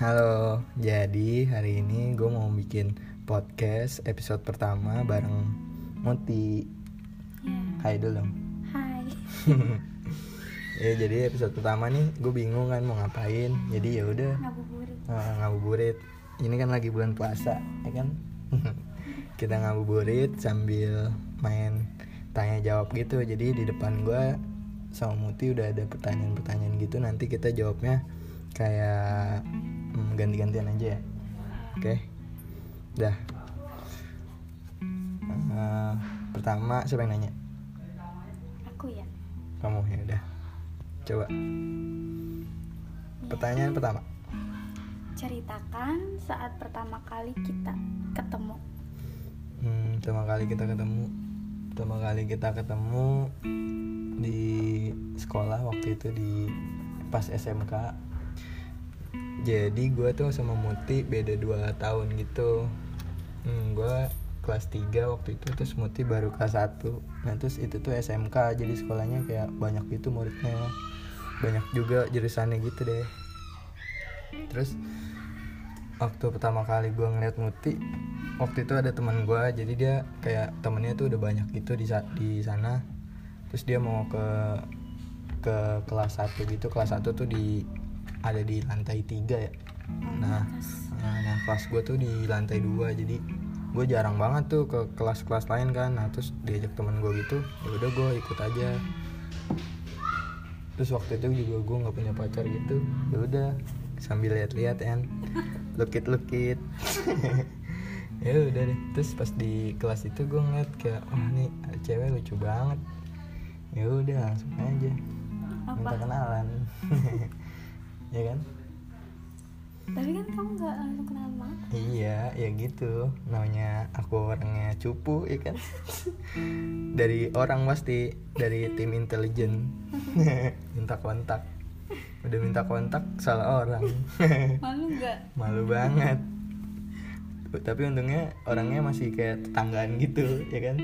Halo, jadi hari ini gue mau bikin podcast episode pertama bareng Muti. Ya, Hai dulu dong. hai. Ya jadi episode pertama nih gue bingung kan mau ngapain. Jadi ya udah Ngabuburit. eh, ngabuburit. Ini kan lagi bulan puasa, ya kan? Kita ngabuburit sambil main tanya jawab gitu. Jadi di depan gue sama Muti udah ada pertanyaan-pertanyaan gitu. Nanti kita jawabnya kayak hmm, ganti-gantian aja ya. Oke. Dah. Eh, pertama siapa yang nanya? Aku ya. Kamu ya udah. Coba. Pertanyaan pertama. Ceritakan saat pertama kali kita ketemu. Hmm, pertama kali kita ketemu pertama kali kita ketemu di sekolah waktu itu di pas SMK jadi gue tuh sama Muti beda 2 tahun gitu. Hmm, gue kelas 3 waktu itu terus Muti baru kelas 1 nah terus itu tuh SMK jadi sekolahnya kayak banyak gitu muridnya. Banyak juga jurusannya gitu deh. Terus waktu pertama kali gue ngeliat Muti waktu itu ada teman gue jadi dia kayak temennya tuh udah banyak gitu di di sana. Terus dia mau ke ke kelas 1 gitu kelas 1 tuh di ada di lantai tiga ya. Nah nah, nah kelas gue tuh di lantai dua. Jadi gue jarang banget tuh ke kelas-kelas lain kan. Nah terus diajak temen gue gitu ya udah gue ikut aja. Terus waktu itu juga gue nggak punya pacar gitu. Ya udah sambil lihat-lihat kan lukit lukit ya udah deh. Terus pas di kelas itu gue ngeliat kayak wah nih ada cewek lucu banget. Ya udah langsung aja. Minta kenalan ya kan? Tapi kan kamu nggak langsung kenal sama aku. iya ya gitu. Namanya aku orangnya cupu ya kan? Dari orang pasti dari tim intelijen. Minta kontak. Udah minta kontak salah orang. Malu nggak? malu banget. Tapi untungnya orangnya masih kayak tetanggaan gitu ya kan?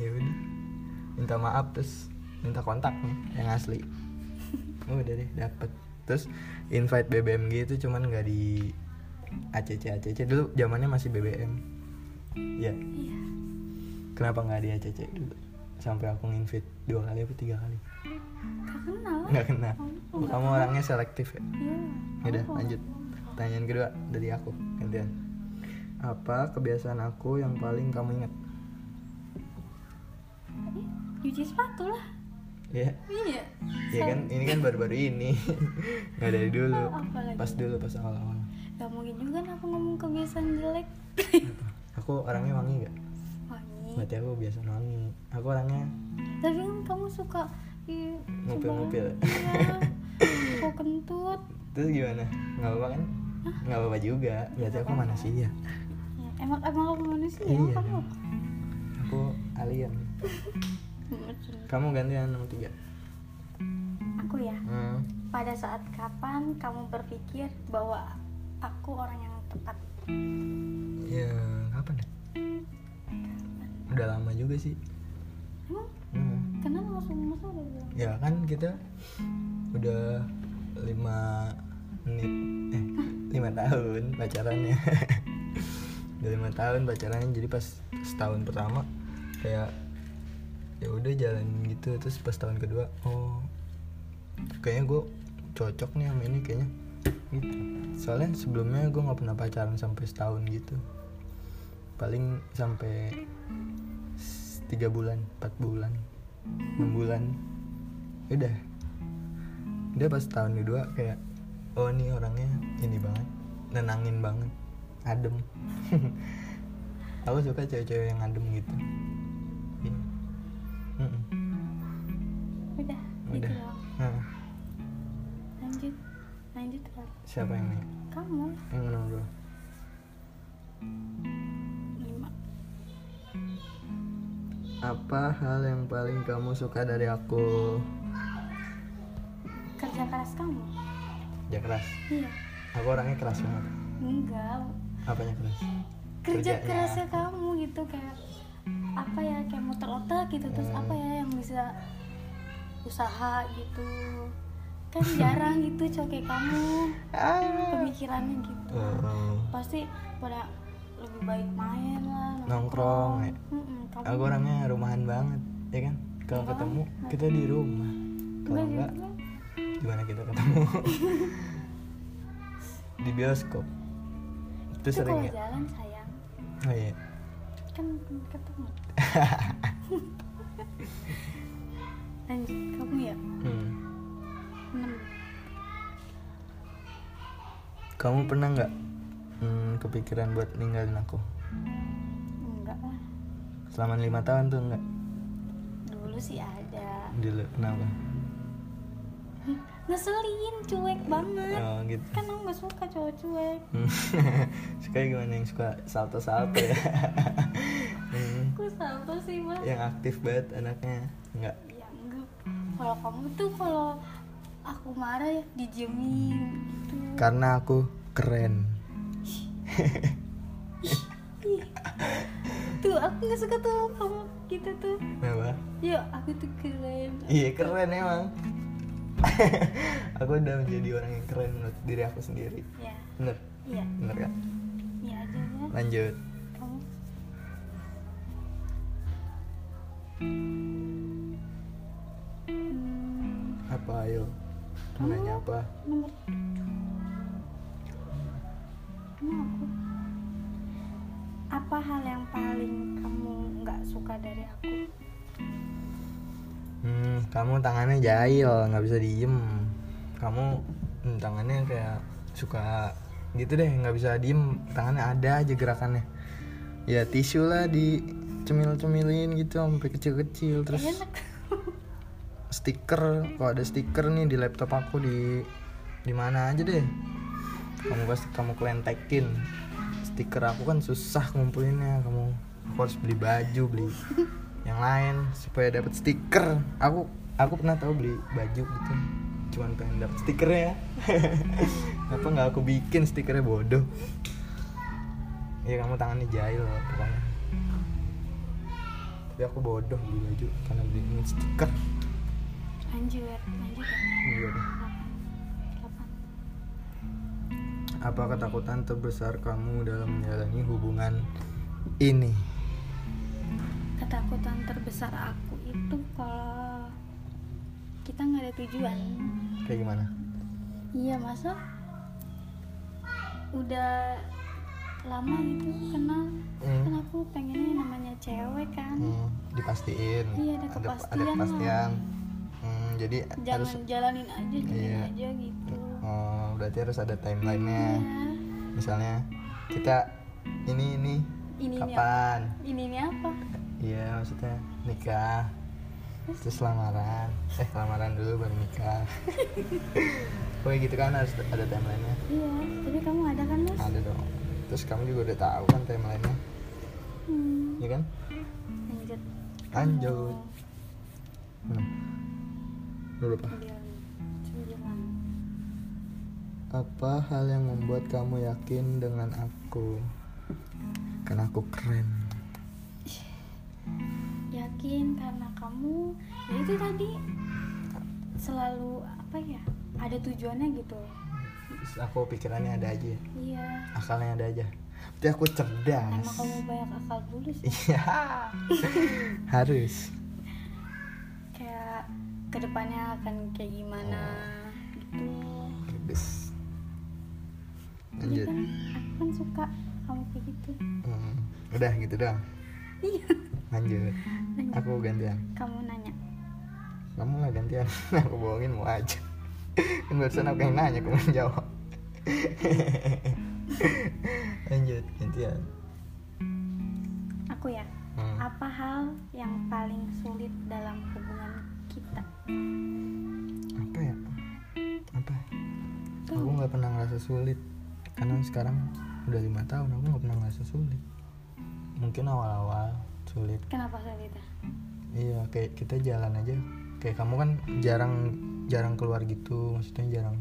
Ya udah. Minta maaf terus minta kontaknya yang asli. Udah deh dapet terus invite BBM gitu cuman nggak di ACC ACC dulu zamannya masih BBM ya Iya. kenapa nggak di ACC dulu sampai aku nginvite dua kali apa tiga kali Gak kenal. nggak kena Oh, nggak kamu orangnya selektif ya Iya. Udah Aku. lanjut Pertanyaan kedua dari aku Gantian Apa kebiasaan aku yang paling kamu ingat? Cuci sepatu lah. Ya, Iya. ya kan ini kan baru-baru ini Nggak dari dulu Oh, apalagi? Pas dulu pas awal-awal Gak mungkin juga kan aku ngomong kebiasaan jelek. Aku orangnya wangi gak? Wangi. Berarti aku biasa wangi Aku orangnya Tapi kan kamu suka Ngupil-ngupil. Iya. Kok kentut. Terus gimana? Nggak apa-apa kan? Nggak apa-apa juga Berarti aku manusia Ya, emang emang aku manusia Iya. Aku alien Kamu gantian nomor tiga Aku ya. hmm. Pada saat kapan kamu berpikir bahwa aku orang yang tepat? Ya kapan ya? Udah lama juga sih Emang hmm. kenapa langsung masa udah bilang? ya kan kita udah lima menit eh lima tahun pacarannya udah lima tahun pacarannya jadi pas setahun pertama kayak ya udah jalan gitu. Terus pas tahun kedua oh kayaknya gue cocok nih sama ini kayaknya. Gitu soalnya sebelumnya gue nggak pernah pacaran sampai setahun gitu. Paling sampai tiga bulan empat bulan enam bulan. Udah. Udah pas tahun kedua kayak oh ini orangnya ini banget nenangin banget adem. Aku suka cewek-cewek yang adem gitu. Siapa yang nanya Kamu yang dua lima. apa hal yang paling kamu suka dari aku Kerja keras kamu? ya keras Iya. aku orangnya keras banget Enggak. apanya keras Kerja Kerjanya. kerasnya kamu gitu kayak apa ya kayak muter otak gitu terus Hmm. apa ya yang bisa usaha gitu kan jarang gitu cowok kayak kamu. Ah. pemikirannya gitu. Oh, pasti pada lebih baik main lah Nongkrong, ya? Kamu aku orangnya rumahan banget ya kan? Kalau Enggak, ketemu enggak. kita di rumah. Kalau enggak gimana kita ketemu? Di bioskop. Itu itu sering ya? jalan sayang. Oh iya. Kan ketemu. Lanjut kamu ya? Hmm. Kamu pernah nggak hmm, kepikiran buat ninggalin aku? Enggak lah. Selama lima tahun tuh enggak dulu sih ada. Dulu kenapa? Ngeselin cuek banget. Oh gitu. Kan aku nggak suka cowok cuek. Hmm. suka gimana? Yang suka salto salto ya? Hmm, aku salto sih mas. Yang aktif banget anaknya enggak ya enggak. Kalau kamu tuh kalau aku marah ya didiemin gitu. Karena aku keren. Tuh aku nggak suka tuh kamu gitu tuh. Kenapa yuk aku tuh keren. Iya keren emang. Aku udah menjadi orang yang keren menurut diri aku sendiri. Ya bener? Iya. Bener kan iya aja ya lanjut. Kamu? Apa ayo? Mau nanya apa? nomor Aku apa hal yang paling kamu nggak suka dari aku? Hmm kamu tangannya jahil nggak bisa diem. Kamu hmm, tangannya kayak suka gitu deh nggak bisa diem. Tangannya ada aja gerakannya. Ya tisu lah di cemil-cemilin gitu sampai kecil-kecil terus enak. stiker kalau ada stiker nih di laptop aku di di mana aja deh kamu pasti kamu kelentekin stiker aku kan susah ngumpulinnya. Kamu aku harus beli baju beli yang lain supaya dapat stiker. Aku aku pernah tahu beli baju gitu. Cuman pengen dapat stikernya. Apa nggak aku bikin stikernya? Bodoh. Ya kamu tangannya jahil loh pokoknya. Tapi aku bodoh beli baju karena beli stiker. Lanjut lanjut ya Apa ketakutan terbesar kamu dalam menjalani hubungan ini? ketakutan terbesar aku itu kalau kita nggak ada tujuan Kayak gimana? iya masa udah lama gitu kenal Hmm. kan aku pengennya namanya cewek kan Hmm, dipastiin. Iya, ada ada kepastian lah. kepastian. Hmm, jadi jangan harus jalanin aja jalanin Iya. aja gitu oh, berarti harus ada timelinenya. Iya. Misalnya kita ini ini ini ini apa kapan? ini ini apa Iya, maksudnya nikah. Terus lamaran. Eh, lamaran dulu baru nikah. Pokoknya gitu kan harus ada timelinenya. iya tapi kamu ada kan mas Ada dong. Terus kamu juga udah tahu kan timelinenya, hmm. ya kan? lanjut Lanjut. Hmm. Lu lupa. Apa hal yang membuat kamu yakin dengan aku? Karena aku keren. yakin karena kamu ya itu tadi selalu apa ya ada tujuannya gitu aku pikirannya ada aja, iya akalnya ada aja. Berarti aku cerdas. emang kamu banyak akal bulus ya. Iya. Harus. kayak ke depannya akan kayak gimana gitu Bagus. Jadi Lanjut. kan aku kan suka kamu kayak gitu Hmm. Udah gitu dong. iya Lanjut. Lanjut. Aku gantian. kamu nanya Kamu lah gantian. aku bohongin mau aja. kan barusan aku yang nanya, kamu yang jawab. Lanjut gantian. aku ya Hmm. apa hal yang paling sulit dalam hubungan kita apa ya apa Tuh. aku nggak pernah ngerasa sulit karena sekarang udah lima tahun aku nggak pernah ngerasa sulit. Mungkin awal-awal sulit. Kenapa sulit ya? Iya kayak kita jalan aja. Kayak kamu kan jarang jarang keluar gitu. Maksudnya jarang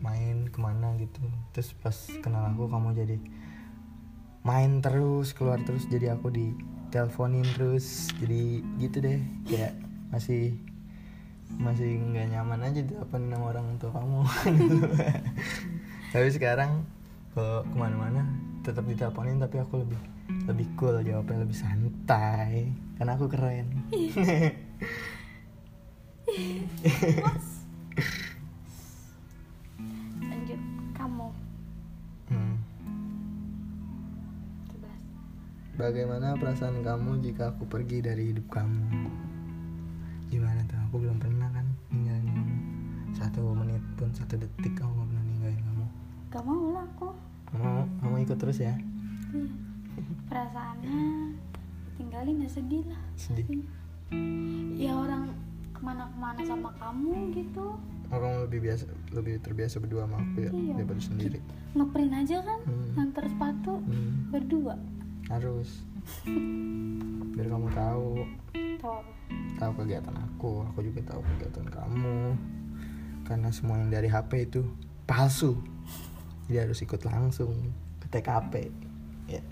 main ke mana gitu. Terus pas kenal aku kamu jadi main terus keluar terus. Jadi aku di teleponin terus. Jadi gitu deh. Kayak masih masih nggak nyaman aja diteleponin sama orang tua kamu tapi sekarang kalau ke mana-mana tetap diteleponin tapi aku lebih lebih cool jawabnya lebih santai karena aku keren lanjut kamu Hmm. 11 Bagaimana perasaan kamu jika aku pergi dari hidup kamu? Gimana tuh? Aku belum pernah kan ninggalin kamu Satu menit pun, satu detik gak mau lah aku. Kamu, kamu ikut terus ya? Iya. perasaannya tinggalin ya sedih lah. Sedih. Pastinya. ya orang ke mana-kemana sama kamu gitu. Kamu lebih biasa, lebih terbiasa berdua sama aku ya Iya. Daripada sendiri. Ngeprint aja kan Hmm. nganter sepatu hmm, berdua. Harus. Biar kamu tahu. Tahu. Tahu kegiatan aku, aku juga tahu kegiatan kamu. Karena semua yang dari HP itu palsu Jadi harus ikut langsung ke TKP ya.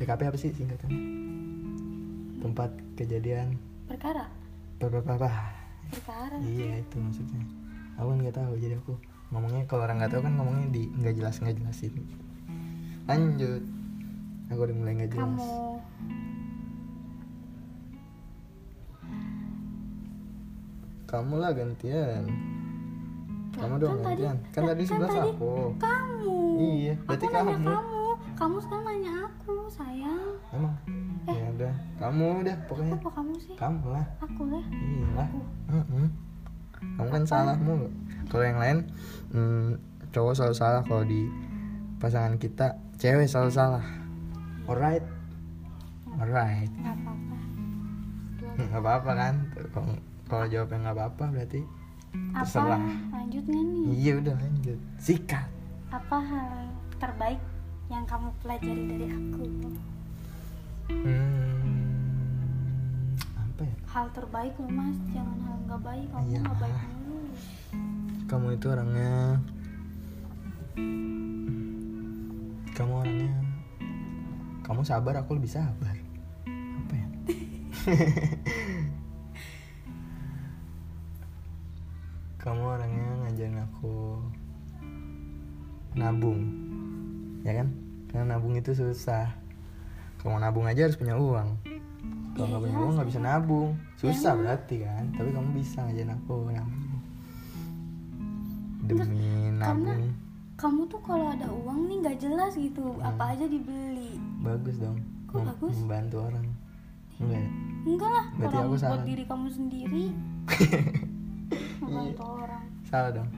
TKP apa sih singkatannya? Tempat kejadian. Perkara? Bah, perkara. Iya itu maksudnya. Aku kan nggak tahu jadi aku ngomongnya kalau orang nggak tahu kan ngomongnya di nggak jelas nggak jelasin. Lanjut. Aku udah mulai nggak jelas. Kamu. Kamu lah gantian kamu dong kan tadi- gantian kan kan- tadi kan sebelah tadi aku. kamu. Iya, berarti aku nanya kamu. kamu. Kamu sekarang nanya aku sayang. Emang? Eh. ya udah. Kamu udah pokoknya. Apa kamu sih? Kamu lah. Aku lah. Iya lah kamu kan salah mulu kalau yang lain hmm, cowok selalu salah kalau di pasangan kita. Cewek selalu salah. Alright? Alright. Nggak apa-apa. Nggak apa-apa kan? Kalau kalau jawabnya nggak apa-apa berarti apa terserah. lanjut nggak nih? Iya udah lanjut. Sikat. Apa hal terbaik yang kamu pelajari dari aku? Hmm, apa ya? Hal terbaik loh mas. Jangan hal nggak baik. Kamu Iya. nggak baik dulu kamu itu orangnya kamu orangnya kamu sabar aku lebih sabar. Apa ya kamu orangnya ngajarin aku nabung. Ya kan? Karena nabung itu susah. Kalau mau nabung aja harus punya uang. Kalau nggak punya Iya, uang nggak bisa nabung. Susah Emang? berarti kan? Tapi kamu bisa ngajarin aku nabung. Demi nabung. kamu tuh kalau ada uang nih nggak jelas gitu. Hmm. apa aja dibeli. Bagus dong. Kok Mem- bagus? membantu orang. Enggak ya? enggak lah Berarti orang aku buat salah. diri kamu sendiri membantu orang. Salah dong.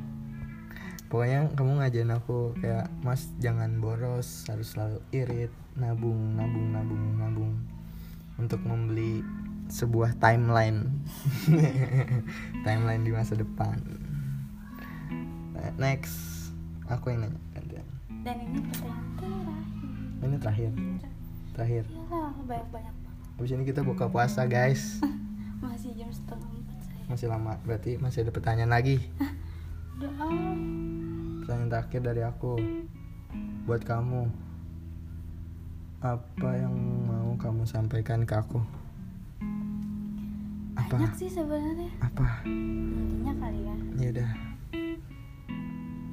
Pokoknya kamu ngajarin aku kayak mas jangan boros harus selalu irit nabung nabung nabung nabung. Untuk membeli sebuah timeline. Timeline di masa depan. Nah, next. Aku yang nanya gantian dan ini pertanyaan terakhir. Ini terakhir. Terakhir. Ya banyak banyak habis ini kita buka puasa guys masih lama berarti masih ada pertanyaan lagi udah ah. Pertanyaan terakhir dari aku Buat kamu Apa yang mau kamu sampaikan ke aku? Apa? banyak sih sebenarnya Apa? intinya kali ya Ya udah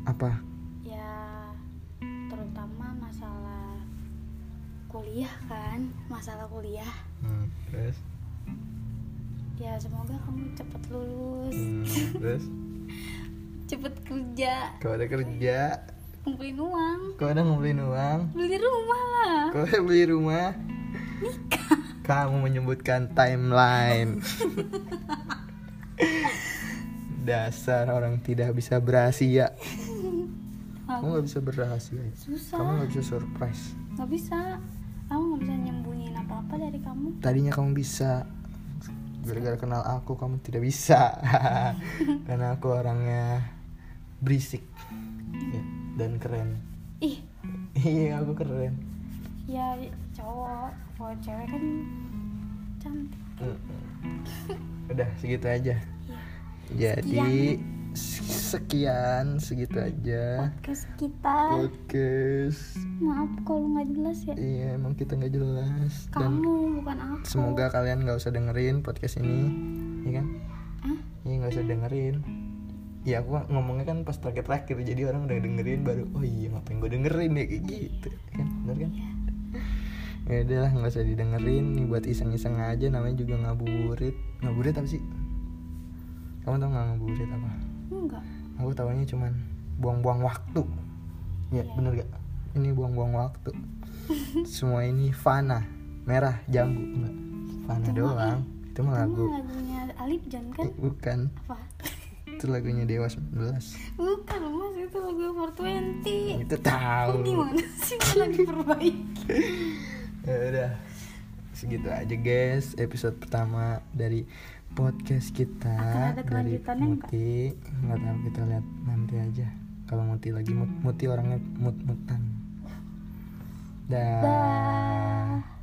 Apa? ya terutama masalah kuliah kan masalah kuliah Hmm, terus? Ya semoga kamu cepet lulus. Hmm, terus? cepet kerja. Kau ada kerja? Kumpulin uang. Kau ada ngumpulin uang? Beli rumah lah. Kau ada beli rumah? Kamu menyebutkan timeline. Dasar orang tidak bisa berasia Kamu gak bisa berasia ya? susah. Kamu gak bisa surprise. Nggak bisa. Kamu nggak bisa nyembunyiin apa apa dari kamu. Tadinya kamu bisa Gara-gara kenal aku kamu tidak bisa. Karena aku orangnya berisik. Ya, Dan keren. Ih. Iya aku keren. Ya cowok. Kalau cewek kan cantik. Udah segitu aja. Ya Jadi sekian segitu aja. Podcast kita. Podcast. Maaf kalau nggak jelas ya. Iya emang kita nggak jelas. Dan kamu bukan aku. semoga kalian nggak usah dengerin podcast ini. Ya kan? Hah? iya nggak usah dengerin. Ya aku ngomongnya kan pas terakhir terakhir jadi orang udah dengerin baru oh iya ngapain gue dengerin ya? Kayak gitu. Kan? Bener kan? Ya udahlah nggak usah didengerin. Nih buat iseng-iseng aja namanya juga ngabuburit ngabuburit apa sih? Kamu tau nggak ngabuburit apa? Enggak aku tahunya cuman buang-buang waktu. Ya bener gak? Ini buang-buang waktu. Semua ini fana. Merah jambu. Enggak. Fana Itu mah- doang itu mah Itu lagu mah lagunya Alip Jan kan? Eh, bukan. Apa? Itu lagunya Dewa 19 bukan mas. Itu lagu 420 itu tahu. Kok gimana sih? Malah diperbaiki? Ya udah. Segitu aja guys. Episode pertama dari podcast kita Akan ada dari? Muti. Nggak tahu kita lihat nanti aja. Kalau Muti lagi mut Muti orangnya mut mutan dah. Dah